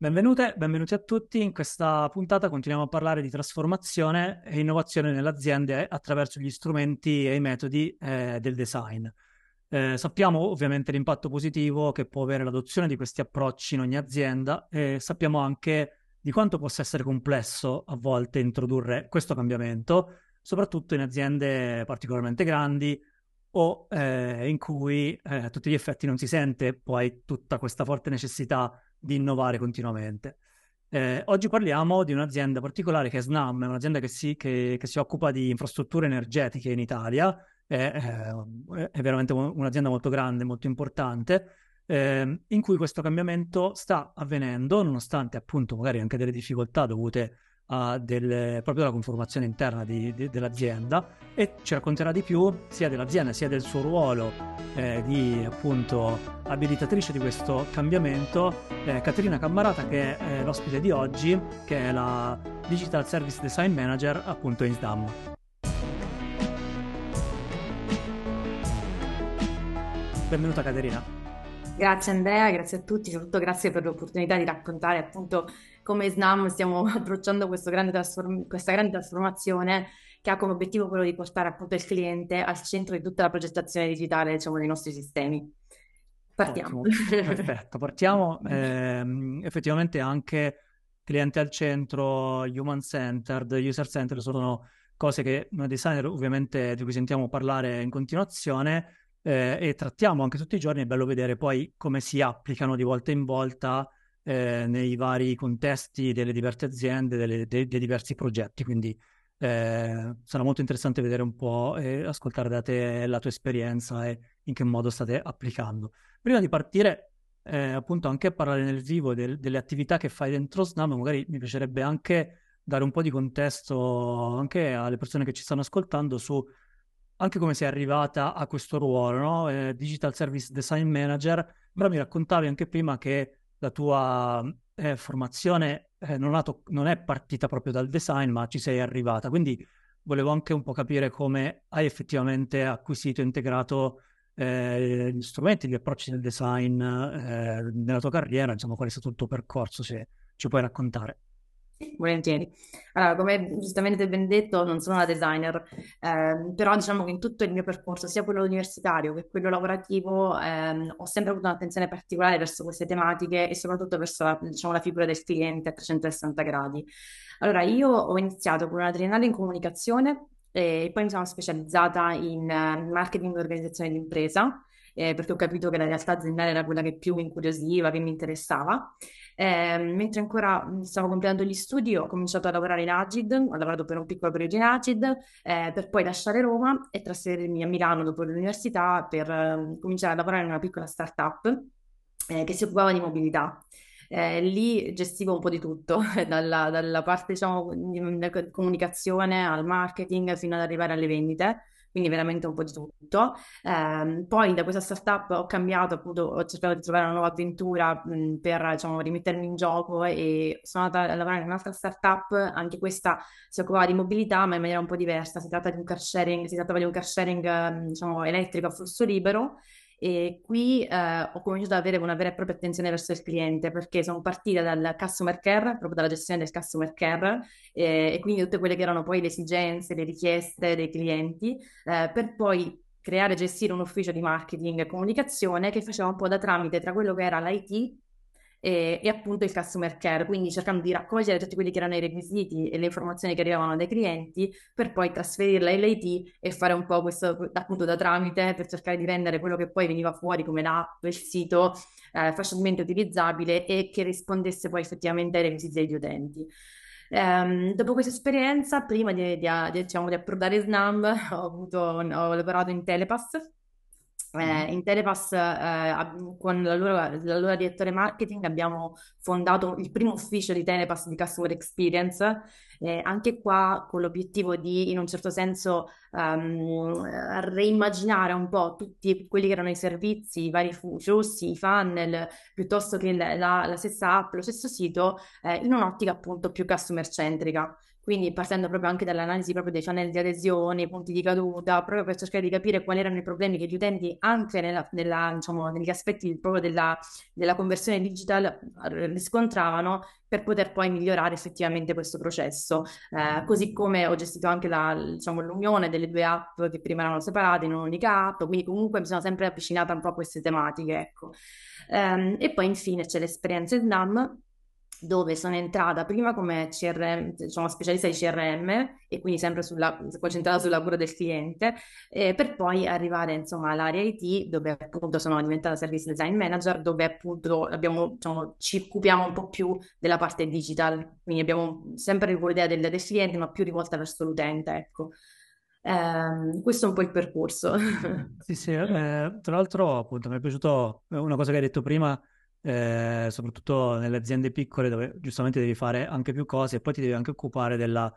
Benvenute, benvenuti a tutti. In questa puntata continuiamo a parlare di trasformazione e innovazione nelle aziende attraverso gli strumenti e i metodi eh, del design. Eh, sappiamo ovviamente l'impatto positivo che può avere l'adozione di questi approcci in ogni azienda e sappiamo anche di quanto possa essere complesso a volte introdurre questo cambiamento, soprattutto in aziende particolarmente grandi o eh, in cui eh, a tutti gli effetti non si sente poi tutta questa forte necessità di innovare continuamente. Eh, oggi parliamo di un'azienda particolare che è Snam, è un'azienda che si, che, che si occupa di infrastrutture energetiche in Italia è, è veramente un'azienda molto grande, molto importante, eh, in cui questo cambiamento sta avvenendo, nonostante appunto magari anche delle difficoltà dovute a del, proprio alla conformazione interna di, di, dell'azienda e ci racconterà di più sia dell'azienda sia del suo ruolo eh, di appunto abilitatrice di questo cambiamento eh, Caterina Cammarata che è l'ospite di oggi che è la Digital Service Design Manager appunto in SDAM. Benvenuta Caterina. Grazie Andrea, grazie a tutti, soprattutto grazie per l'opportunità di raccontare appunto come SNAM stiamo approcciando grande trasform- questa grande trasformazione che ha come obiettivo quello di portare appunto il cliente al centro di tutta la progettazione digitale diciamo, dei nostri sistemi. Partiamo. perfetto, partiamo. Eh, effettivamente anche cliente al centro, human centered, user centered sono cose che noi designer ovviamente di cui sentiamo parlare in continuazione eh, e trattiamo anche tutti i giorni, è bello vedere poi come si applicano di volta in volta eh, nei vari contesti delle diverse aziende, delle, dei, dei, diversi progetti. Quindi eh, sarà molto interessante vedere un po' e ascoltare da te la tua esperienza e in che modo state applicando. Prima di partire, eh, appunto, anche a parlare nel vivo del, delle attività che fai dentro Snam, magari mi piacerebbe anche dare un po' di contesto anche alle persone che ci stanno ascoltando su anche come sei arrivata a questo ruolo, no? eh, Digital Service Design Manager, però mi raccontavi anche prima che la tua eh, formazione eh, non, to- non, è partita proprio dal design, ma ci sei arrivata. Quindi volevo anche un po' capire come hai effettivamente acquisito e integrato eh, gli strumenti, gli approcci del design eh, nella tua carriera, insomma, qual è stato il tuo percorso, se ci puoi raccontare. Volentieri. Allora, come giustamente ben detto, non sono una designer, ehm, però diciamo che in tutto il mio percorso, sia quello universitario che quello lavorativo, ehm, ho sempre avuto un'attenzione particolare verso queste tematiche e soprattutto verso la, diciamo, la figura del cliente a 360 gradi. Allora, io ho iniziato con una triennale in comunicazione e poi mi sono specializzata in uh, marketing e organizzazione di impresa, eh, perché ho capito che la realtà aziendale era quella che più mi incuriosiva, che mi interessava. Eh, mentre ancora stavo completando gli studi, ho cominciato a lavorare in Agid, ho lavorato per un piccolo periodo in Agid, eh, per poi lasciare Roma e trasferirmi a Milano dopo l'università per eh, cominciare a lavorare in una piccola startup eh, che si occupava di mobilità. Eh, lì gestivo un po' di tutto, dalla, dalla parte diciamo, di comunicazione al marketing fino ad arrivare alle vendite quindi veramente un po' di tutto. Eh, poi da questa startup ho cambiato, appunto, ho cercato di trovare una nuova avventura mh, per diciamo, rimettermi in gioco e sono andata a lavorare in un'altra startup, anche questa si occupava di mobilità, ma in maniera un po' diversa. Si tratta di un car sharing, si trattava di un car sharing diciamo, elettrico a flusso libero e qui eh, ho cominciato ad avere una vera e propria attenzione verso il cliente perché sono partita dal customer care, proprio dalla gestione del customer care eh, e quindi tutte quelle che erano poi le esigenze, le richieste dei clienti, eh, per poi creare e gestire un ufficio di marketing e comunicazione che faceva un po' da tramite tra quello che era l'IT e, e, appunto il customer care, quindi cercando di raccogliere tutti quelli che erano i requisiti e le informazioni che arrivavano dai clienti per poi trasferirle all'IT e fare un po' questo appunto da tramite per cercare di rendere quello che poi veniva fuori come l'app, il sito eh, facilmente utilizzabile e che rispondesse poi effettivamente ai requisiti degli utenti. Um, dopo questa esperienza, prima di, di, di, diciamo, di approdare Snam, ho, avuto, ho lavorato in Telepass, eh, in Telepass eh, con l'allora, direttore marketing abbiamo fondato il primo ufficio di Telepass di Customer Experience, eh, anche qua con l'obiettivo di in un certo senso um, reimmaginare un po' tutti quelli che erano i servizi, i vari flussi, i funnel, piuttosto che la, la, la stessa app, lo stesso sito, eh, in un'ottica appunto più customer centrica. Quindi partendo proprio anche dall'analisi proprio dei channel di adesione, punti di caduta, proprio per cercare di capire quali erano i problemi che gli utenti anche nella, nella, diciamo, negli aspetti proprio della, della conversione digital riscontravano per poter poi migliorare effettivamente questo processo. Eh, così come ho gestito anche la, diciamo, l'unione delle due app che prima erano separate in un'unica app, quindi comunque mi sono sempre avvicinata un po' a queste tematiche, ecco. Um, e poi infine c'è l'esperienza SNAM dove sono entrata prima come CRM, diciamo, specialista di CRM e quindi sempre sulla, concentrata sulla cura del cliente, eh, per poi arrivare insomma all'area IT dove appunto sono diventata service design manager, dove appunto abbiamo, diciamo, ci occupiamo un po' più della parte digital, quindi abbiamo sempre l'idea del, del cliente ma più rivolta verso l'utente, ecco. Eh, questo è un po' il percorso. sì, sì, eh, tra l'altro appunto mi è piaciuto una cosa che hai detto prima, eh, soprattutto nelle aziende piccole dove giustamente devi fare anche più cose e poi ti devi anche occupare della,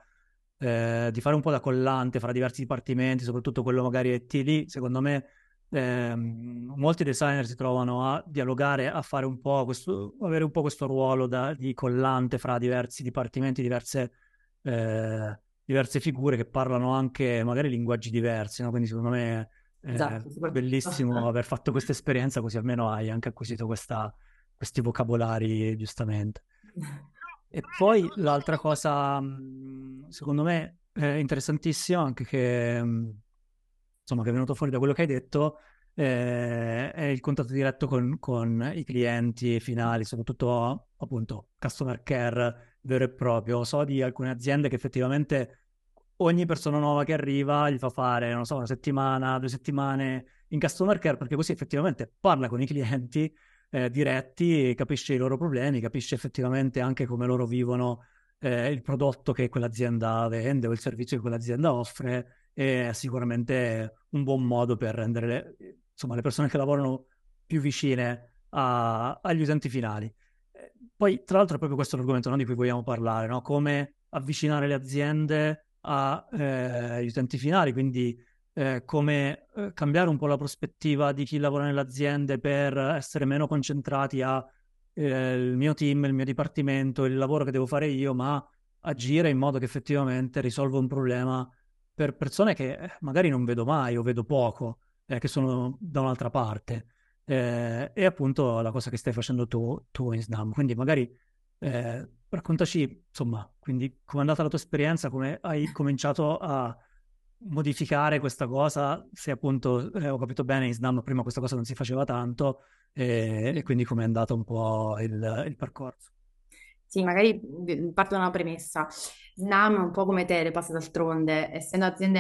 eh, di fare un po' da collante fra diversi dipartimenti, soprattutto quello magari IT lì, secondo me eh, molti designer si trovano a dialogare, a fare un po' questo, avere un po' questo ruolo da, di collante fra diversi dipartimenti, diverse, eh, diverse figure che parlano anche magari linguaggi diversi, no? quindi secondo me è esatto, bellissimo aver fatto questa esperienza così almeno hai anche acquisito questa, questi vocabolari, giustamente. E poi l'altra cosa, mm, secondo me, è interessantissima, anche che, mm, insomma, che è venuto fuori da quello che hai detto, eh, è il contatto diretto con, con, i clienti finali, soprattutto appunto customer care vero e proprio. So di alcune aziende che effettivamente ogni persona nuova che arriva gli fa fare, non so, una settimana, due settimane in customer care, perché così effettivamente parla con i clienti eh, diretti, capisce i loro problemi, capisce effettivamente anche come loro vivono eh, il prodotto che quell'azienda vende o il servizio che quell'azienda offre, è sicuramente un buon modo per rendere le, insomma, le persone che lavorano più vicine a, agli utenti finali. Eh, poi, tra l'altro, è proprio questo l'argomento no, di cui vogliamo parlare, no? come avvicinare le aziende agli eh, utenti finali, quindi eh, come eh, cambiare un po' la prospettiva di chi lavora nelle aziende per essere meno concentrati a eh, mio team, il mio dipartimento, il lavoro che devo fare io, ma agire in modo che effettivamente risolva un problema per persone che eh, magari non vedo mai o vedo poco, eh, che sono da un'altra parte. Eh, e appunto la cosa che stai facendo tu, tu in Snam. Quindi magari raccontaci, insomma, quindi come è andata la tua esperienza, come hai cominciato a modificare questa cosa, se appunto eh, ho capito bene, in Snam prima questa cosa non si faceva tanto e, e quindi come è andato un po' il, il percorso. Sì, magari parto da una premessa. Snam un po' come Telepass d'altronde, essendo aziende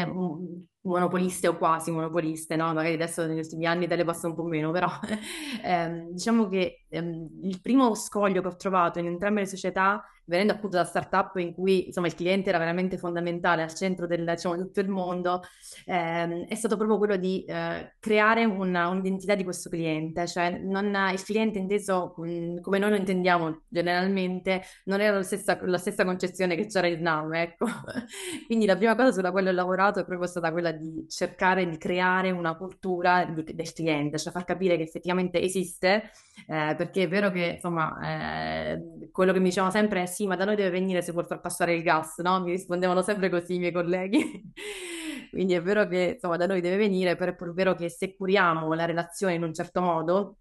monopoliste o quasi monopoliste, no? Magari adesso negli ultimi anni Telepass un po' meno, però ehm, diciamo che ehm, il primo scoglio che ho trovato in entrambe le società venendo appunto da startup in cui insomma il cliente era veramente fondamentale al centro del, diciamo, di tutto il mondo, ehm, è stato proprio quello di eh, creare una, un'identità di questo cliente, cioè non, il cliente inteso mh, mm, come noi lo intendiamo generalmente non era la stessa, la stessa concezione che c'era in Now, ecco. Quindi la prima cosa sulla quale ho lavorato è proprio stata quella di cercare di creare una cultura di, del cliente, cioè far capire che effettivamente esiste, eh, perché è vero che insomma eh, quello che mi dicevano sempre è sì, ma da noi deve venire se vuol far passare il gas, no? Mi rispondevano sempre così i miei colleghi. Quindi è vero che insomma da noi deve venire, però è pure vero che se curiamo la relazione in un certo modo,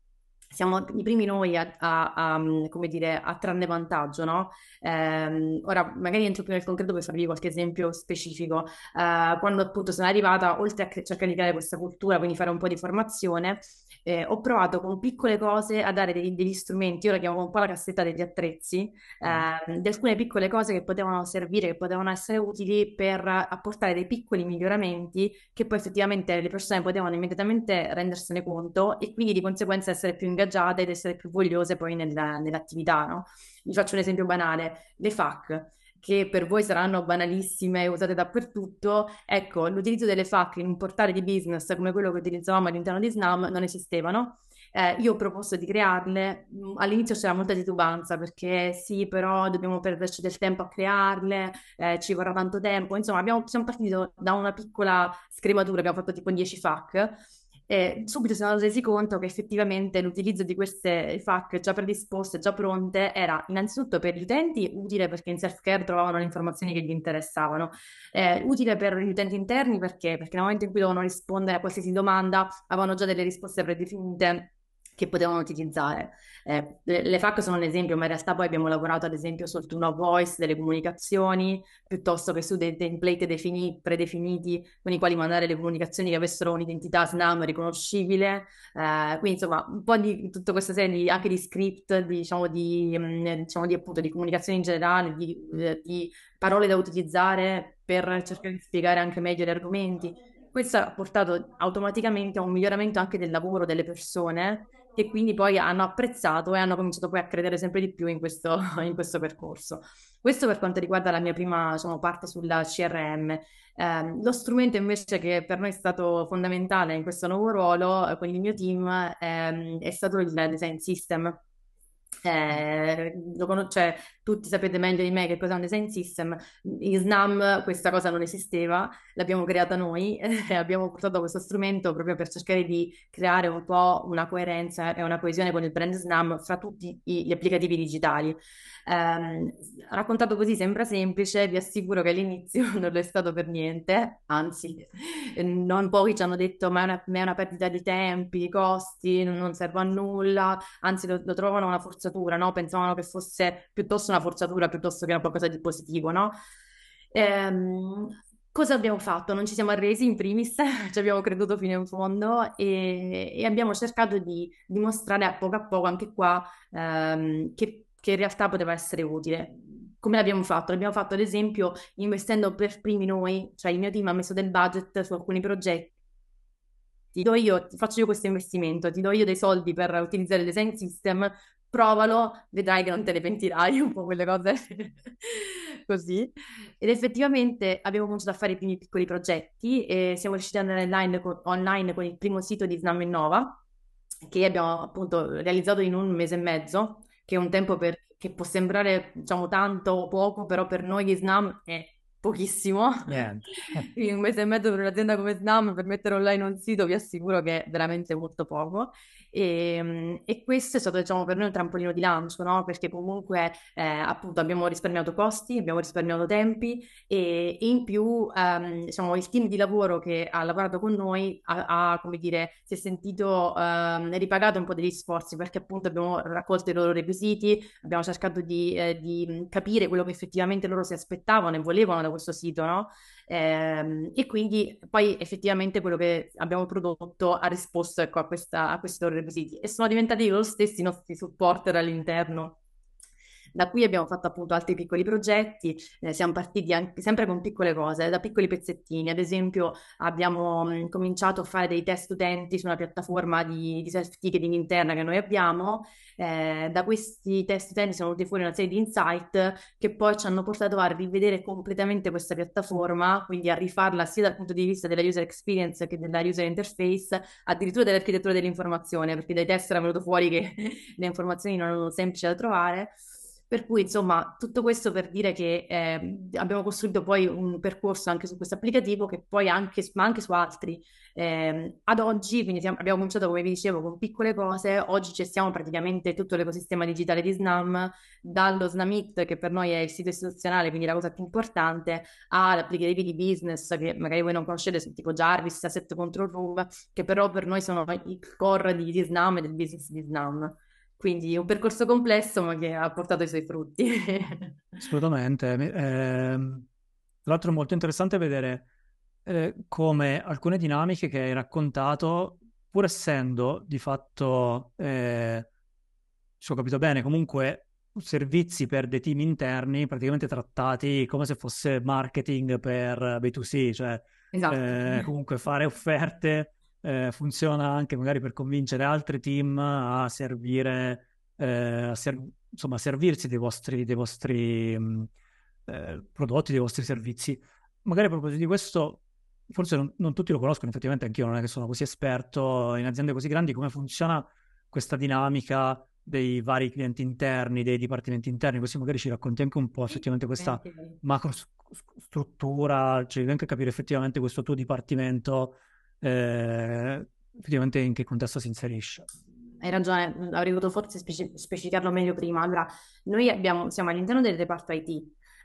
siamo i primi noi a, a, a, come dire, a trarne vantaggio, no? Eh, ora, magari entro più nel concreto per farvi qualche esempio specifico. Eh, quando appunto sono arrivata, oltre a cercare di creare questa cultura, quindi fare un po' di formazione, eh, ho provato con piccole cose a dare dei, degli strumenti, io la chiamo un po' la cassetta degli attrezzi, eh, di alcune piccole cose che potevano servire, che potevano essere utili per apportare dei piccoli miglioramenti che poi effettivamente le persone potevano immediatamente rendersene conto e quindi di conseguenza essere più ingaggiate ed essere più vogliose poi nel, nell'attività. No? Vi faccio un esempio banale, le FAC che per voi saranno banalissime e usate dappertutto, ecco, l'utilizzo delle FAQ in un portale di business come quello che utilizzavamo all'interno di Snam non esistevano. Eh, io ho proposto di crearle, mm, all'inizio c'era molta titubanza perché sì, però dobbiamo perderci del tempo a crearle, eh, ci vorrà tanto tempo, insomma abbiamo, siamo partiti da una piccola scrematura, abbiamo fatto tipo 10 FAQ E subito si sono resi conto che effettivamente l'utilizzo di queste FAQ già predisposte, già pronte, era innanzitutto per gli utenti utile perché in self-care trovavano le informazioni che gli interessavano, eh, utile per gli utenti interni perché? Perché nel momento in cui dovevano rispondere a qualsiasi domanda avevano già delle risposte predefinite che potevano utilizzare. Eh, le, FAQ sono un esempio, ma in realtà poi abbiamo lavorato ad esempio sul tone of voice delle comunicazioni, piuttosto che su dei template defini, predefiniti con i quali mandare le comunicazioni che avessero un'identità SNAM riconoscibile. Eh, quindi insomma un po' di tutta questa serie di, anche di script, di, diciamo, di, mm, diciamo di, appunto, di comunicazioni in generale, di, eh, di parole da utilizzare per cercare di spiegare anche meglio gli argomenti. Questo ha portato automaticamente a un miglioramento anche del lavoro delle persone che quindi poi hanno apprezzato e hanno cominciato poi a credere sempre di più in questo, in questo percorso. Questo per quanto riguarda la mia prima diciamo, parte sulla CRM. Eh, lo strumento invece che per noi è stato fondamentale in questo nuovo ruolo eh, con il mio team eh, è stato il design system eh, con- cioè, tutti sapete meglio di me che cos'è un design system. In SNAM questa cosa non esisteva, l'abbiamo creata noi e abbiamo portato questo strumento proprio per cercare di creare un po' una coerenza e una coesione con il brand SNAM fra tutti gli applicativi digitali. Eh, raccontato così sembra semplice, vi assicuro che all'inizio non lo è stato per niente, anzi, non pochi ci hanno detto ma è una, ma è una perdita di tempi, di costi, non, non serve a nulla, anzi lo, lo trovano una forzatura, no? Pensavano che fosse piuttosto una forzatura piuttosto che qualcosa di positivo, no? Ehm, cosa abbiamo fatto? Non ci siamo arresi in primis, ci abbiamo creduto fino in fondo e, e abbiamo cercato di dimostrare a poco a poco anche qua ehm, che che in realtà poteva essere utile. Come l'abbiamo fatto? L'abbiamo fatto ad esempio investendo per primi noi, cioè il mio team ha messo del budget su alcuni progetti. Ti do io, faccio io questo investimento, ti do io dei soldi per utilizzare il design system, provalo, vedrai che non te ne pentirai, un po' quelle cose così. Ed effettivamente abbiamo cominciato a fare i primi piccoli progetti e siamo riusciti ad andare online con, online con il primo sito di Snam Innova, che abbiamo appunto realizzato in un mese e mezzo che è un tempo per, che può sembrare diciamo tanto o poco, però per noi di Snam è pochissimo. Niente. un mese e mezzo per un'azienda come Snam per mettere online un sito vi assicuro che è veramente molto poco. E, ehm, e, questo è stato diciamo, per noi un trampolino di lancio, no? perché comunque eh, appunto abbiamo risparmiato costi, abbiamo risparmiato tempi e, e in più ehm, diciamo, il team di lavoro che ha lavorato con noi ha, ha come dire, si è sentito ehm, ripagato un po' degli sforzi perché appunto abbiamo raccolto i loro requisiti, abbiamo cercato di, eh, di capire quello che effettivamente loro si aspettavano e volevano da questo sito, no? Eh, e quindi poi effettivamente quello che abbiamo prodotto ha risposto ecco, a, questa, a questi requisiti e sono diventati loro stessi i nostri supporter all'interno da qui abbiamo fatto appunto altri piccoli progetti, eh, siamo partiti anche, sempre con piccole cose, da piccoli pezzettini. Ad esempio abbiamo mh, cominciato a fare dei test utenti su una piattaforma di, di self-ticketing interna che noi abbiamo. Eh, da questi test utenti sono venuti fuori una serie di insight che poi ci hanno portato a rivedere completamente questa piattaforma, quindi a rifarla sia dal punto di vista della user experience che della user interface, addirittura dell'architettura dell'informazione, perché dai test era venuto fuori che le informazioni non erano semplici da trovare. Per cui, insomma, tutto questo per dire che eh, abbiamo costruito poi un percorso anche su questo applicativo, che poi anche, ma anche su altri. Eh, ad oggi, quindi siamo, abbiamo cominciato, come vi dicevo, con piccole cose, oggi gestiamo praticamente tutto l'ecosistema digitale di Snam, dallo Snamit, che per noi è il sito istituzionale, quindi la cosa più importante, all'applicativi di business, che magari voi non conoscete, tipo Jarvis, Asset Control Room, che però per noi sono il core di, di Snam e del business di Snam. Quindi un percorso complesso ma che ha portato i suoi frutti. Assolutamente. Eh, tra l'altro è molto interessante vedere eh, come alcune dinamiche che hai raccontato, pur essendo di fatto, eh, se ho capito bene, comunque servizi per dei team interni praticamente trattati come se fosse marketing per B2C, cioè esatto. eh, comunque fare offerte eh, funziona anche magari per convincere altri team a servire, eh, a ser- insomma, a servirsi dei vostri, dei vostri mh, eh, prodotti, dei vostri servizi. Magari a proposito di questo, forse non, non, tutti lo conoscono, effettivamente anch'io non è che sono così esperto in aziende così grandi, come funziona questa dinamica dei vari clienti interni, dei dipartimenti interni, così magari ci racconti anche un po' effettivamente questa macro struttura, cioè anche capire effettivamente questo tuo dipartimento eh, effettivamente in che contesto si inserisce. Hai ragione, avrei dovuto forse speci- specificarlo meglio prima. Allora, noi abbiamo, siamo all'interno del reparto IT,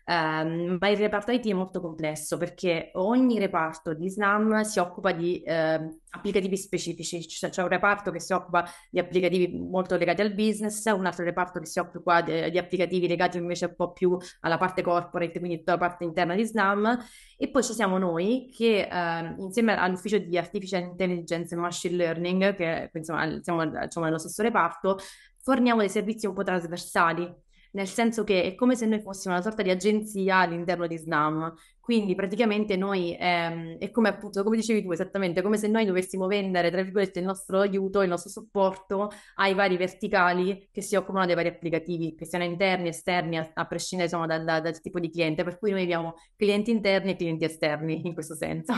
Um, ma il reparto IT è molto complesso perché ogni reparto di SNAM si occupa di uh, applicativi specifici, cioè c'è un reparto che si occupa di applicativi molto legati al business, un altro reparto che si occupa di, di applicativi legati invece un po' più alla parte corporate, quindi tutta la parte interna di SNAM, e poi ci siamo noi che uh, insieme all'ufficio di Artificial Intelligence e Machine Learning, che insomma siamo diciamo, nello stesso reparto, forniamo dei servizi un po' trasversali nel senso che è come se noi fossimo una sorta di agenzia all'interno di SNAM. Quindi praticamente noi ehm, è come appunto, come dicevi tu esattamente, come se noi dovessimo vendere, tra virgolette, il nostro aiuto, il nostro supporto ai vari verticali che si occupano dei vari applicativi, che siano interni, esterni, a, a prescindere insomma dal, dal, tipo di cliente. Per cui noi abbiamo clienti interni e clienti esterni in questo senso.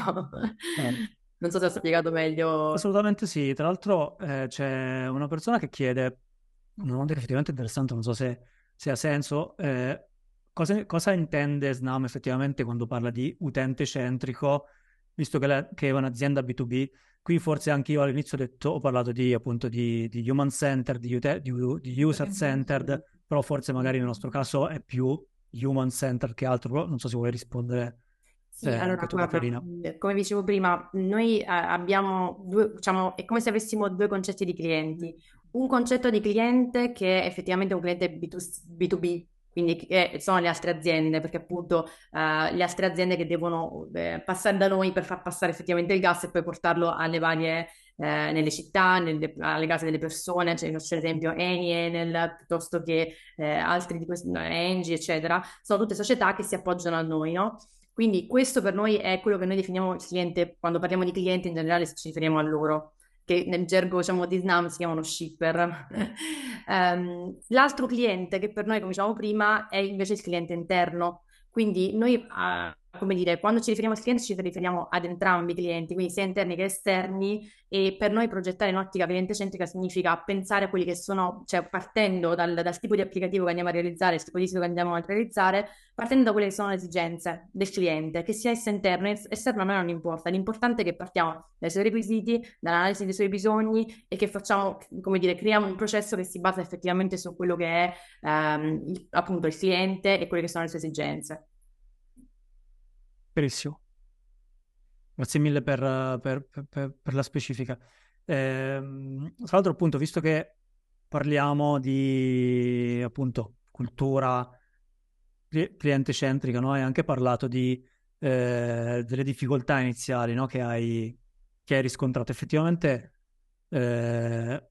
Eh. Non so se ho spiegato meglio. Assolutamente sì. Tra l'altro eh, c'è una persona che chiede una domanda effettivamente interessante, non so se se ha senso. Eh, cosa, cosa, intende Snam effettivamente quando parla di utente centrico, visto che, la, che, è un'azienda B2B? Qui forse anche io all'inizio ho, detto, ho parlato di, appunto di, di human centered, di, di, di user centered, però forse magari nel nostro caso è più human centered che altro, non so se vuoi rispondere. Sì, eh, allora, guarda, come dicevo prima, noi eh, abbiamo due, diciamo, è come se avessimo due concetti di clienti un concetto di cliente che è effettivamente un cliente B2, b quindi che sono le altre aziende, perché appunto uh, le altre aziende che devono eh, passare da noi per far passare effettivamente il gas e poi portarlo alle varie, eh, nelle città, nelle, alle case delle persone, cioè, c'è esempio Eni, Enel, piuttosto che eh, altri di questi, no, Engie, eccetera, sono tutte società che si appoggiano a noi, no? Quindi questo per noi è quello che noi definiamo cliente, quando parliamo di clienti in generale ci riferiamo a loro che nel gergo diciamo, di Snam si chiamano shipper. um, l'altro cliente che per noi, come dicevamo prima, è invece il cliente interno. Quindi noi, uh, come dire, quando ci riferiamo al cliente ci riferiamo ad entrambi i clienti, quindi sia interni che esterni, e per noi progettare in ottica cliente centrica significa pensare a quelli che sono, cioè partendo dal, dal, tipo di applicativo che andiamo a realizzare, il tipo di sito che andiamo a realizzare, partendo da quelle che sono le esigenze del cliente, che sia essa interno, esterno a me non importa, l'importante è che partiamo dai suoi requisiti, dall'analisi dei suoi bisogni e che facciamo, come dire, creiamo un processo che si basa effettivamente su quello che è ehm, appunto il cliente e quelle che sono le sue esigenze. Benissimo. Grazie mille per, per, per, per la specifica. Eh, tra l'altro, appunto, visto che parliamo di appunto cultura cliente centrica, no? hai anche parlato di, eh, delle difficoltà iniziali no? che, hai, che, hai, riscontrato. Effettivamente, eh,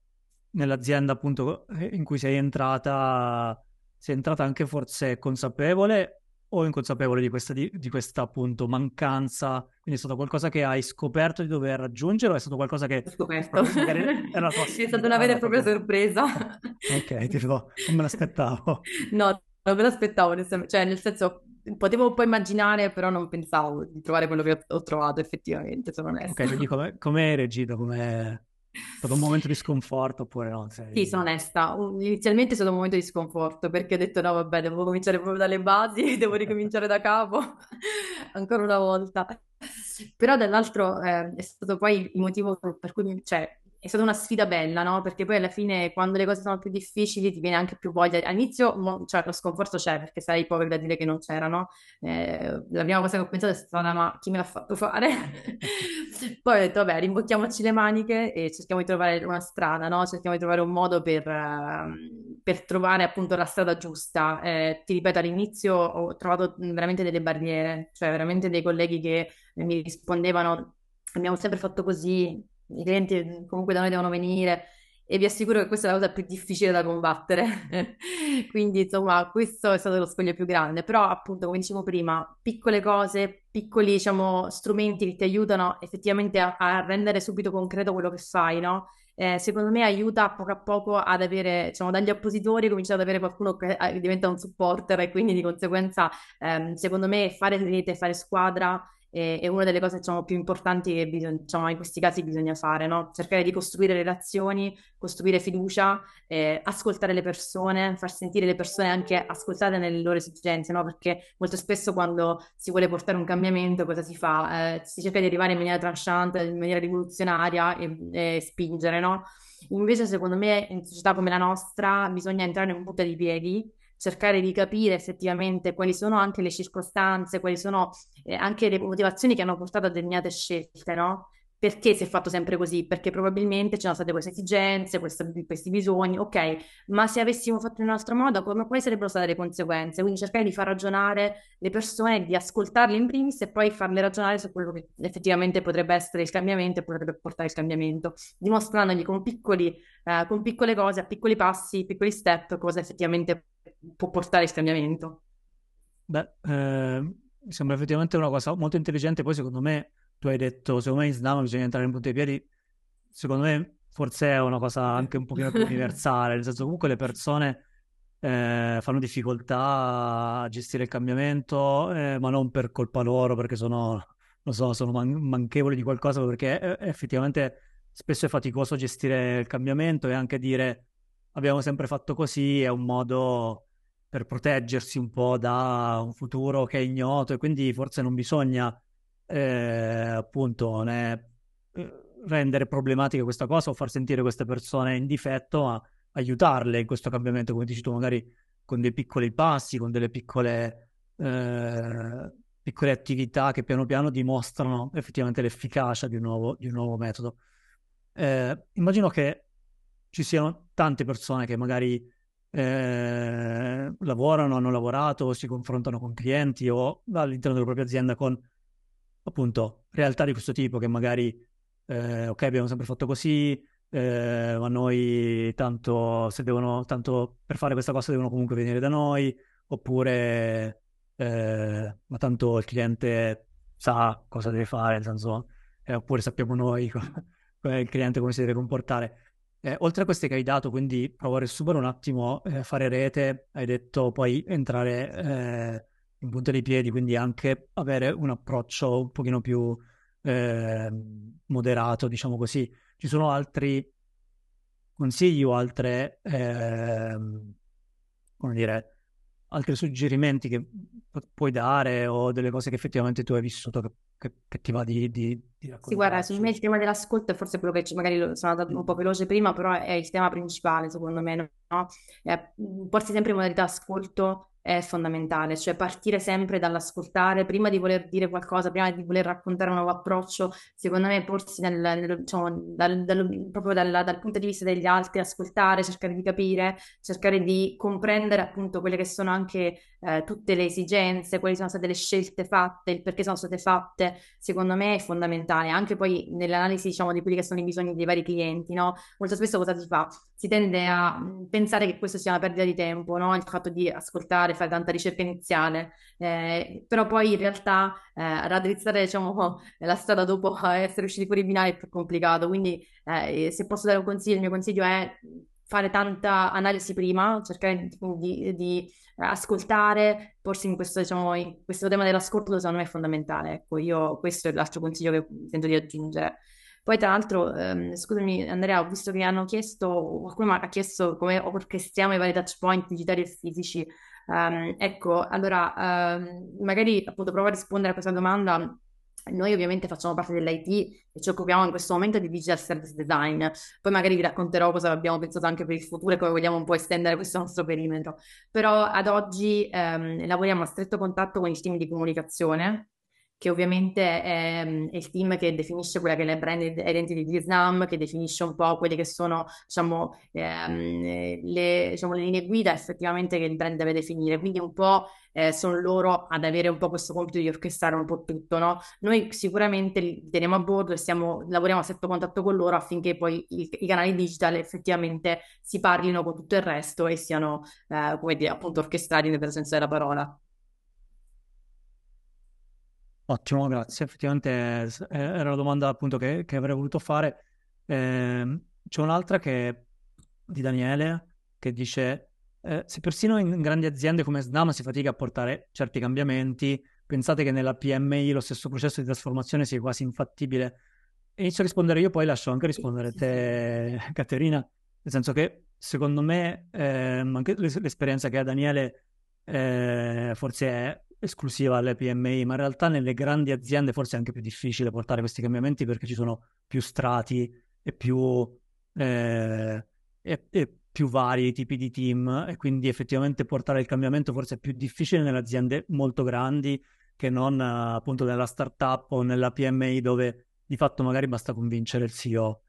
nell'azienda appunto in cui sei entrata, sei entrata anche forse consapevole o inconsapevole di questa, di, di questa appunto mancanza? Quindi è stato qualcosa che hai scoperto di dover raggiungere o è stato qualcosa che... Ho scoperto. Era tua... è stata una vera e propria sorpresa. ok, ti dico, non me l'aspettavo. No, non me l'aspettavo, cioè nel senso potevo un po' immaginare, però non pensavo di trovare quello che ho trovato effettivamente, sono onesta. Ok, quindi come, come hai reagito? Come... È stato un momento di sconforto oppure no? Sei... Sì, sono onesta. Inizialmente è stato un momento di sconforto perché ho detto no, vabbè, devo cominciare proprio dalle basi, devo ricominciare da capo ancora una volta. Però dall'altro eh, è stato poi il motivo per cui, cioè, è stata una sfida bella, no? Perché poi alla fine, quando le cose sono più difficili, ti viene anche più voglia. All'inizio, mo, cioè, lo sconforto c'è, perché sarei poveri da dire che non c'era, no? Eh, la prima cosa che ho pensato è stata, ma chi me l'ha fatto fare? poi ho detto, vabbè, rimbocchiamoci le maniche e cerchiamo di trovare una strada, no? Cerchiamo di trovare un modo per, uh, per trovare appunto la strada giusta. Eh, ti ripeto, all'inizio ho trovato veramente delle barriere, cioè veramente dei colleghi che mi rispondevano, abbiamo sempre fatto così, i clienti comunque da noi devono venire e vi assicuro che questa è la cosa più difficile da combattere. Quindi, insomma, questo è stato lo scoglio più grande. Però, appunto, come dicevo prima, piccole cose, piccoli, diciamo, strumenti che ti aiutano effettivamente a, a rendere subito concreto quello che fai, no? Eh, secondo me aiuta poco a poco ad avere, diciamo, dagli oppositori cominciare ad avere qualcuno che diventa un supporter e quindi di conseguenza, ehm, secondo me, fare rete, fare squadra è, è una delle cose diciamo, più importanti che bisogna, diciamo, in questi casi bisogna fare, no? Cercare di costruire relazioni, costruire fiducia, eh, ascoltare le persone, far sentire le persone anche ascoltate nelle loro esigenze, no? Perché molto spesso quando si vuole portare un cambiamento, cosa si fa? Eh, si cerca di arrivare in maniera tranchante, in maniera rivoluzionaria e, e spingere, no? Invece, secondo me, in società come la nostra bisogna entrare in punta di piedi cercare di capire effettivamente quali sono anche le circostanze, quali sono eh, anche le motivazioni che hanno portato a determinate scelte, no? Perché si è fatto sempre così? Perché probabilmente c'erano state queste esigenze, queste, questi bisogni, ok, ma se avessimo fatto in un altro modo, come, quali sarebbero state le conseguenze? Quindi cercare di far ragionare le persone, di ascoltarle in primis e poi farle ragionare su quello che effettivamente potrebbe essere il cambiamento e potrebbe portare il cambiamento, dimostrandogli con, piccoli, eh, con piccole cose, a piccoli passi, piccoli step, cosa effettivamente può portare il cambiamento. Beh, eh, mi sembra effettivamente una cosa molto intelligente. Poi, secondo me, tu hai detto, secondo me in Snama bisogna entrare in punta di piedi. Secondo me, forse è una cosa anche un pochino più universale, nel senso comunque le persone eh, fanno difficoltà a gestire il cambiamento, eh, ma non per colpa loro, perché sono, non so, sono man- manchevoli di qualcosa, perché eh, effettivamente spesso è faticoso gestire il cambiamento e anche dire abbiamo sempre fatto così, è un modo per proteggersi un po' da un futuro che è ignoto e quindi forse non bisogna eh, appunto né, eh, rendere problematica questa cosa o far sentire queste persone in difetto, ma aiutarle in questo cambiamento, come dici tu, magari con dei piccoli passi, con delle piccole, eh, piccole attività che piano piano dimostrano effettivamente l'efficacia di un nuovo, di un nuovo metodo. Eh, immagino che ci siano tante persone che magari eh, lavorano, hanno lavorato, si confrontano con clienti o all'interno della propria azienda con appunto realtà di questo tipo che magari eh, ok abbiamo sempre fatto così eh, ma noi tanto se devono tanto per fare questa cosa devono comunque venire da noi oppure eh, ma tanto il cliente sa cosa deve fare nel senso eh, oppure sappiamo noi il cliente come si deve comportare. Eh, oltre a queste che hai dato, quindi provo a riassumere un attimo, eh, fare rete, hai detto poi entrare eh, in punta dei piedi, quindi anche avere un approccio un pochino più ehm, moderato, diciamo così. Ci sono altri consigli o altre, ehm, come dire, altri suggerimenti che puoi dare o delle cose che effettivamente tu hai vissuto che che, che ti va di, di, di Sì, guarda, secondo me il tema dell'ascolto è forse quello che magari sono andato un po' veloce prima, però è il tema principale, secondo me, no? È, porsi sempre in modalità ascolto è fondamentale, cioè partire sempre dall'ascoltare, prima di voler dire qualcosa, prima di voler raccontare un nuovo approccio, secondo me porsi nel, nel, diciamo, dal, dal, proprio dal, dal, punto di vista degli altri, ascoltare, cercare di capire, cercare di comprendere appunto quelle che sono anche eh, tutte le esigenze, quali sono state le scelte fatte, il perché sono state fatte, secondo me è fondamentale, anche poi nell'analisi diciamo di quelli che sono i bisogni dei vari clienti, no? Molto spesso cosa si fa? Si tende a pensare che questo sia una perdita di tempo, no? Il fatto di ascoltare, fare tanta ricerca iniziale, eh, però poi in realtà eh, raddrizzare diciamo, la strada dopo essere usciti fuori binari è più complicato, quindi eh, se posso dare un consiglio, il mio consiglio è fare tanta analisi prima, cercare di, di ascoltare, porsi in questo, diciamo, in questo tema dell'ascolto secondo me è fondamentale. Ecco, io questo è l'altro consiglio che tento di aggiungere. Poi, tra l'altro, ehm, scusami Andrea, ho visto che hanno chiesto, qualcuno mi ha chiesto come orchestriamo i vari touch point digitali e fisici. Um, ecco, allora, um, magari appunto provo a rispondere a questa domanda. Noi ovviamente facciamo parte dell'IT e ci occupiamo in questo momento di digital service design. Poi magari vi racconterò cosa abbiamo pensato anche per il futuro e come vogliamo un po' estendere questo nostro perimetro. Però ad oggi um, lavoriamo a stretto contatto con il team di comunicazione che ovviamente è, è, il team che definisce quella che è la brand identity di Snam, che definisce un po' quelle che sono diciamo, ehm, le, diciamo, le, linee guida effettivamente che il brand deve definire. Quindi un po' eh, sono loro ad avere un po' questo compito di orchestrare un po' tutto. No? Noi sicuramente li teniamo a bordo e stiamo, lavoriamo a stretto contatto con loro affinché poi i, i, canali digital effettivamente si parlino con tutto il resto e siano, eh, come dire, appunto orchestrati nel senso della parola. Ottimo, grazie. Effettivamente eh, era la domanda appunto che, che avrei voluto fare. Eh, c'è un'altra che di Daniele che dice: eh, Se persino in grandi aziende come Snam si fatica a portare certi cambiamenti, pensate che nella PMI lo stesso processo di trasformazione sia quasi infattibile? Inizio a rispondere io, poi lascio anche rispondere te, Caterina, nel senso che secondo me ehm, anche l'esperienza che ha Daniele eh, forse è esclusiva alle PMI, ma in realtà nelle grandi aziende forse è anche più difficile portare questi cambiamenti perché ci sono più strati e più, eh, e, e più vari tipi di team e quindi effettivamente portare il cambiamento forse è più difficile nelle aziende molto grandi che non appunto nella startup o nella PMI dove di fatto magari basta convincere il CEO.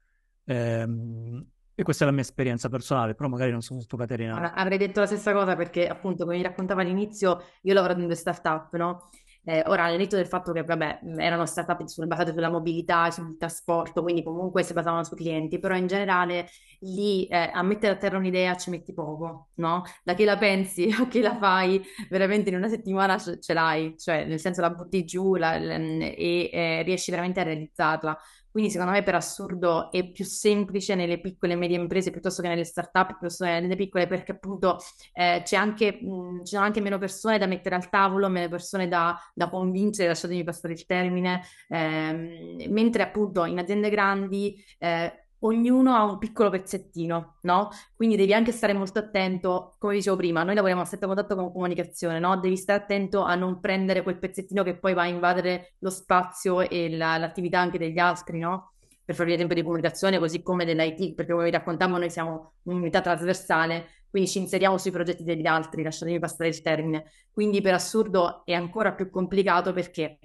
Ehm, e questa è la mia esperienza personale, però magari non so se tu Caterina. Avrei detto la stessa cosa perché appunto come mi raccontavo all'inizio io ho lavorato in due startup, no? Eh, ora, al netto del fatto che, vabbè, erano startup basate sulla mobilità, sul trasporto, quindi comunque si basavano su clienti, però in generale lì eh, a mettere a terra un'idea ci metti poco, no? Da che la pensi a che la fai, veramente in una settimana ce l'hai, cioè nel senso la butti giù la, la, e eh, riesci veramente a realizzarla. Quindi secondo me per assurdo è più semplice nelle piccole e medie imprese piuttosto che nelle start-up, piuttosto che nelle piccole, perché appunto eh, c'è anche, mh, ci sono anche meno persone da mettere al tavolo, meno persone da, da convincere, lasciatemi passare il termine, eh, mentre appunto in aziende grandi eh, ognuno ha un piccolo pezzettino, no? Quindi devi anche stare molto attento, come dicevo prima, noi lavoriamo a stretto contatto con comunicazione, no? Devi stare attento a non prendere quel pezzettino che poi va a invadere lo spazio e la, l'attività anche degli altri, no? Per farvi esempio di comunicazione, così come dell'IT, perché come vi raccontavo noi siamo un'unità trasversale, quindi ci inseriamo sui progetti degli altri, lasciatemi passare il termine. Quindi per assurdo è ancora più complicato perché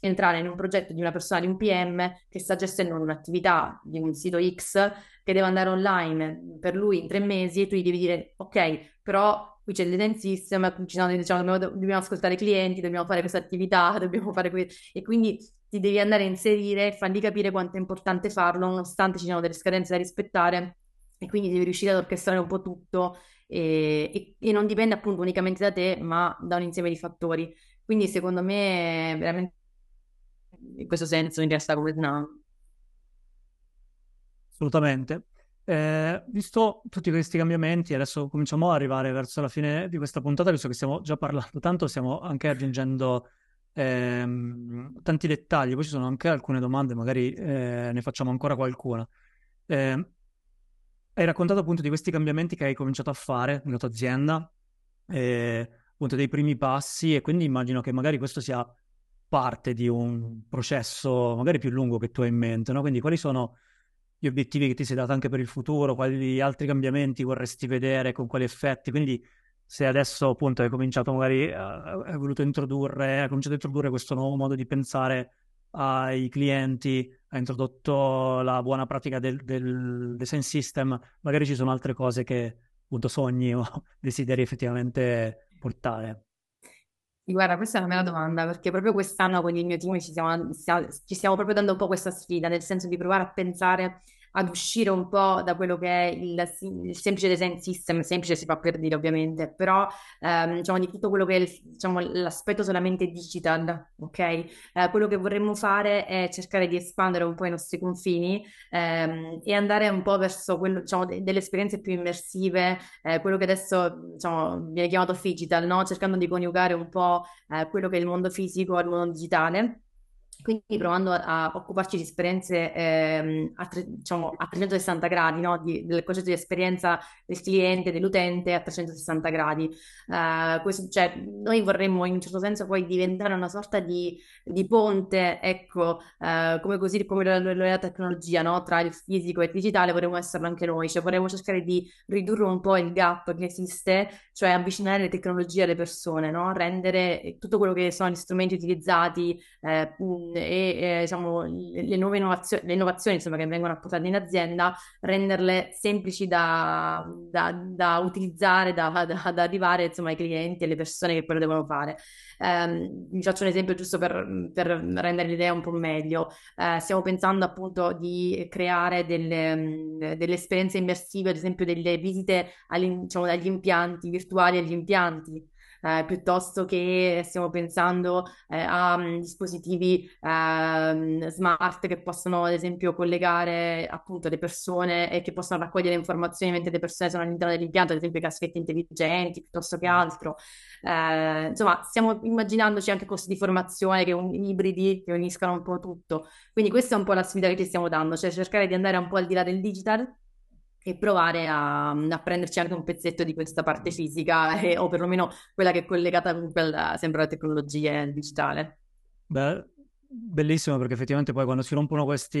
entrare in un progetto di una persona, di un PM che sta gestendo un'attività di un sito X che deve andare online per lui in tre mesi e tu gli devi dire ok, però qui c'è il system, ci sono, diciamo, dobbiamo, dobbiamo, ascoltare i clienti, dobbiamo fare questa attività, dobbiamo fare que- e quindi ti devi andare a inserire e fargli capire quanto è importante farlo, nonostante ci siano delle scadenze da rispettare e quindi devi riuscire ad orchestrare un po' tutto e, e, e non dipende appunto unicamente da te, ma da un insieme di fattori. Quindi secondo me veramente in questo senso in realtà come no. Assolutamente. Eh, visto tutti questi cambiamenti, adesso cominciamo ad arrivare verso la fine di questa puntata, visto che stiamo già parlando tanto, stiamo anche aggiungendo ehm, tanti dettagli, poi ci sono anche alcune domande, magari eh, ne facciamo ancora qualcuna. Eh, hai raccontato appunto di questi cambiamenti che hai cominciato a fare nella tua azienda, eh, appunto dei primi passi e quindi immagino che magari questo sia parte di un processo magari più lungo che tu hai in mente, no? Quindi quali sono gli obiettivi che ti sei dato anche per il futuro, quali altri cambiamenti vorresti vedere, con quali effetti? Quindi se adesso appunto hai cominciato magari, uh, hai voluto introdurre, hai cominciato a introdurre questo nuovo modo di pensare ai clienti, hai introdotto la buona pratica del, del design system, magari ci sono altre cose che appunto sogni o desideri effettivamente portare. Guarda, questa è una bella domanda perché proprio quest'anno con il mio team ci stiamo, ci stiamo proprio dando un po' questa sfida, nel senso di provare a pensare ad uscire un po' da quello che è il, il, semplice design system, semplice si fa per dire ovviamente, però ehm, diciamo di tutto quello che è il, diciamo, l'aspetto solamente digital, ok? Eh, quello che vorremmo fare è cercare di espandere un po' i nostri confini ehm, e andare un po' verso quello, diciamo, de- delle esperienze più immersive, eh, quello che adesso diciamo, viene chiamato digital, no? Cercando di coniugare un po' eh, quello che è il mondo fisico al mondo digitale. Quindi provando a, occuparci di esperienze ehm, a, tre, diciamo, a 360 gradi, no? di, del concetto di esperienza del cliente, dell'utente a 360 gradi. Uh, questo, cioè, noi vorremmo in un certo senso poi diventare una sorta di, di ponte, ecco, uh, come così come la, la, la tecnologia, no? tra il fisico e il digitale, vorremmo esserlo anche noi, cioè vorremmo cercare di ridurre un po' il gap che esiste, cioè avvicinare le tecnologie alle persone, no? rendere tutto quello che sono gli strumenti utilizzati eh, e eh, diciamo, le nuove innovazioni, le innovazioni insomma, che vengono apportate in azienda, renderle semplici da, da, da utilizzare, da, da, arrivare insomma, ai clienti e alle persone che poi lo devono fare. Eh, vi faccio un esempio giusto per, per rendere l'idea un po' meglio. Eh, stiamo pensando appunto di creare delle, delle esperienze immersive, ad esempio delle visite diciamo, agli impianti virtuali agli impianti eh, piuttosto che stiamo pensando eh, a um, dispositivi ehm, smart che possono ad esempio collegare appunto le persone e che possono raccogliere informazioni mentre le persone sono all'interno dell'impianto, ad esempio caschetti intelligenti piuttosto che altro. Eh, insomma, stiamo immaginandoci anche corsi di formazione che un, ibridi che uniscano un po' tutto. Quindi questa è un po' la sfida che ci stiamo dando, cioè cercare di andare un po' al di là del digital e provare a, a, prenderci anche un pezzetto di questa parte fisica eh, o perlomeno quella che è collegata con quella, sempre alla tecnologia digitale. Beh, bellissimo perché effettivamente poi quando si rompono questi,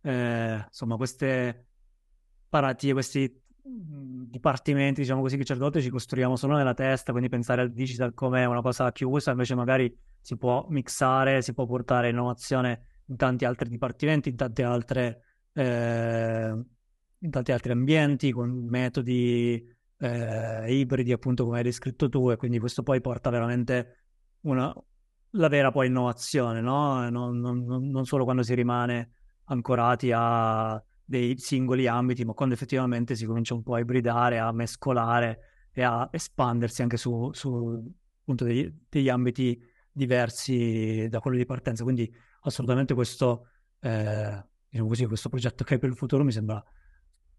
eh, insomma, queste paratie, questi dipartimenti, diciamo così, che certe volte ci costruiamo solo nella testa, quindi pensare al digital come una cosa chiusa, invece magari si può mixare, si può portare innovazione in tanti altri dipartimenti, in tante altre... Eh, in tanti altri ambienti con metodi eh, ibridi, appunto come hai descritto tu, e quindi questo poi porta veramente una, la vera poi innovazione, no? Non, non, non, solo quando si rimane ancorati a dei singoli ambiti, ma quando effettivamente si comincia un po' a ibridare, a mescolare e a espandersi anche su, su appunto degli, degli, ambiti diversi da quello di partenza. Quindi assolutamente questo, eh, diciamo così, questo progetto che hai per il futuro mi sembra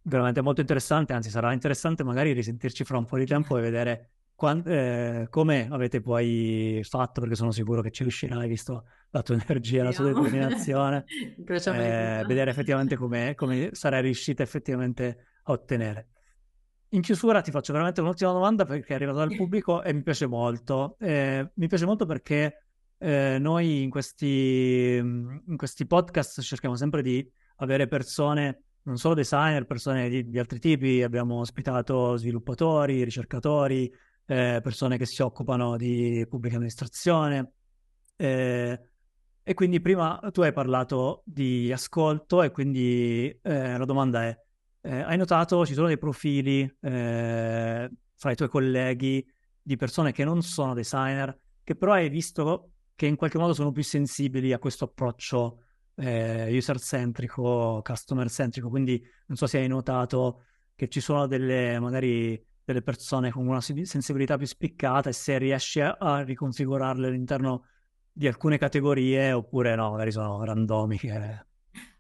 veramente molto interessante, anzi sarà interessante magari risentirci fra un po' di tempo e vedere quant- eh, come avete poi fatto, perché sono sicuro che ci riuscirai, visto la tua energia, la tua determinazione, eh, vedere effettivamente come, come sarai riuscita effettivamente a ottenere. In chiusura ti faccio veramente un'ultima domanda perché è arrivata dal pubblico e mi piace molto. Eh, mi piace molto perché eh, noi in questi, in questi podcast cerchiamo sempre di avere persone non solo designer, persone di, di altri tipi, abbiamo ospitato sviluppatori, ricercatori, eh, persone che si occupano di pubblica amministrazione. Eh, e quindi prima tu hai parlato di ascolto e quindi eh, la domanda è, eh, hai notato ci sono dei profili eh, fra i tuoi colleghi di persone che non sono designer, che però hai visto che in qualche modo sono più sensibili a questo approccio eh, user-centrico, customer-centrico, quindi non so se hai notato che ci sono delle, magari delle persone con una sensibilità più spiccata e se riesci a riconfigurarle all'interno di alcune categorie oppure no, magari sono randomiche.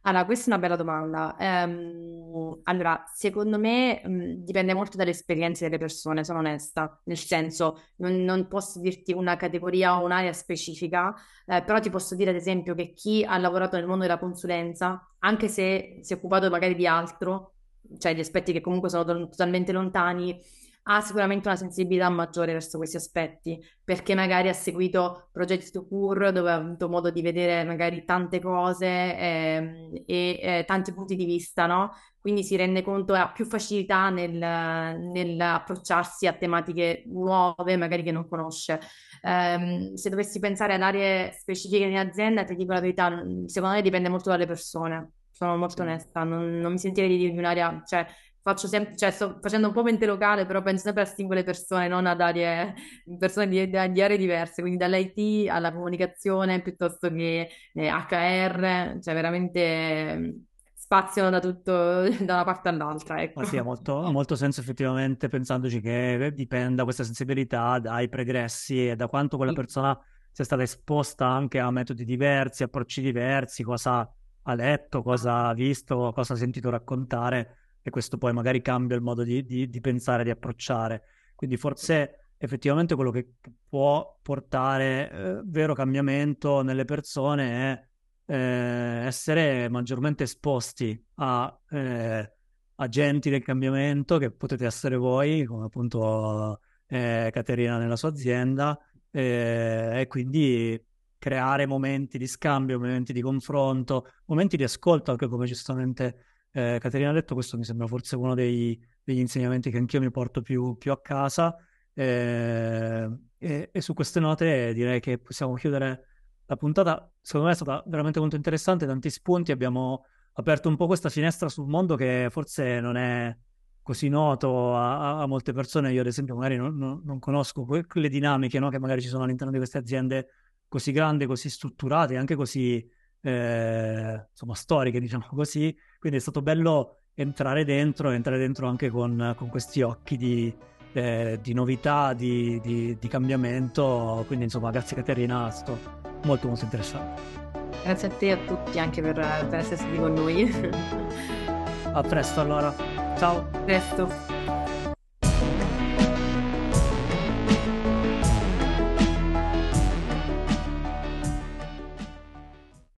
Allora, questa è una bella domanda. Ehm, allora, secondo me mh, dipende molto dalle esperienze delle persone, sono onesta, nel senso non, non posso dirti una categoria o un'area specifica, eh, però ti posso dire ad esempio che chi ha lavorato nel mondo della consulenza, anche se si è occupato magari di altro, cioè di aspetti che comunque sono totalmente lontani, ha sicuramente una sensibilità maggiore verso questi aspetti, perché magari ha seguito progetti to cure dove ha avuto modo di vedere magari tante cose eh, e eh, tanti punti di vista, no? Quindi si rende conto, ha più facilità nel, nell'approcciarsi a tematiche nuove, magari che non conosce. Um, se dovessi pensare ad aree specifiche in azienda, ti dico la verità, secondo me dipende molto dalle persone. Sono molto onesta, non, non mi sentirei di dirvi un'area, cioè faccio sempre, cioè sto facendo un po' mente locale, però penso sempre a singole persone, non ad aree, persone di, di aree diverse, quindi dall'IT alla comunicazione piuttosto che eh, HR, cioè veramente mm, spaziano da tutto, da una parte all'altra. Ecco. Ma sì, ha molto, ha molto senso effettivamente pensandoci che dipenda questa sensibilità dai pregressi e da quanto quella persona sia stata esposta anche a metodi diversi, approcci diversi, cosa ha letto, cosa ha visto, cosa ha sentito raccontare e questo poi magari cambia il modo di, di, di pensare, di approcciare. Quindi forse effettivamente quello che può portare eh, vero cambiamento nelle persone è eh, essere maggiormente esposti a eh, agenti del cambiamento che potete essere voi, come appunto eh, Caterina nella sua azienda, eh, e quindi creare momenti di scambio, momenti di confronto, momenti di ascolto, anche come giustamente eh, Caterina ha detto, questo mi sembra forse uno dei, degli insegnamenti che anch'io mi porto più, più a casa. Eh, e, e, su queste note direi che possiamo chiudere la puntata. Secondo me è stata veramente molto interessante, tanti spunti. Abbiamo aperto un po' questa finestra sul mondo che forse non è così noto a, a molte persone. Io, ad esempio, magari non, non, non conosco quelle dinamiche no? che magari ci sono all'interno di queste aziende così grandi, così strutturate, anche così eh, insomma storiche, diciamo così quindi è stato bello entrare dentro, entrare dentro anche con, con questi occhi di, eh, di novità, di, di, di, cambiamento. Quindi, insomma, grazie Caterina, è stato molto molto interessante. Grazie a te e a tutti anche per, per essere stati con noi. a presto allora. Ciao. A presto.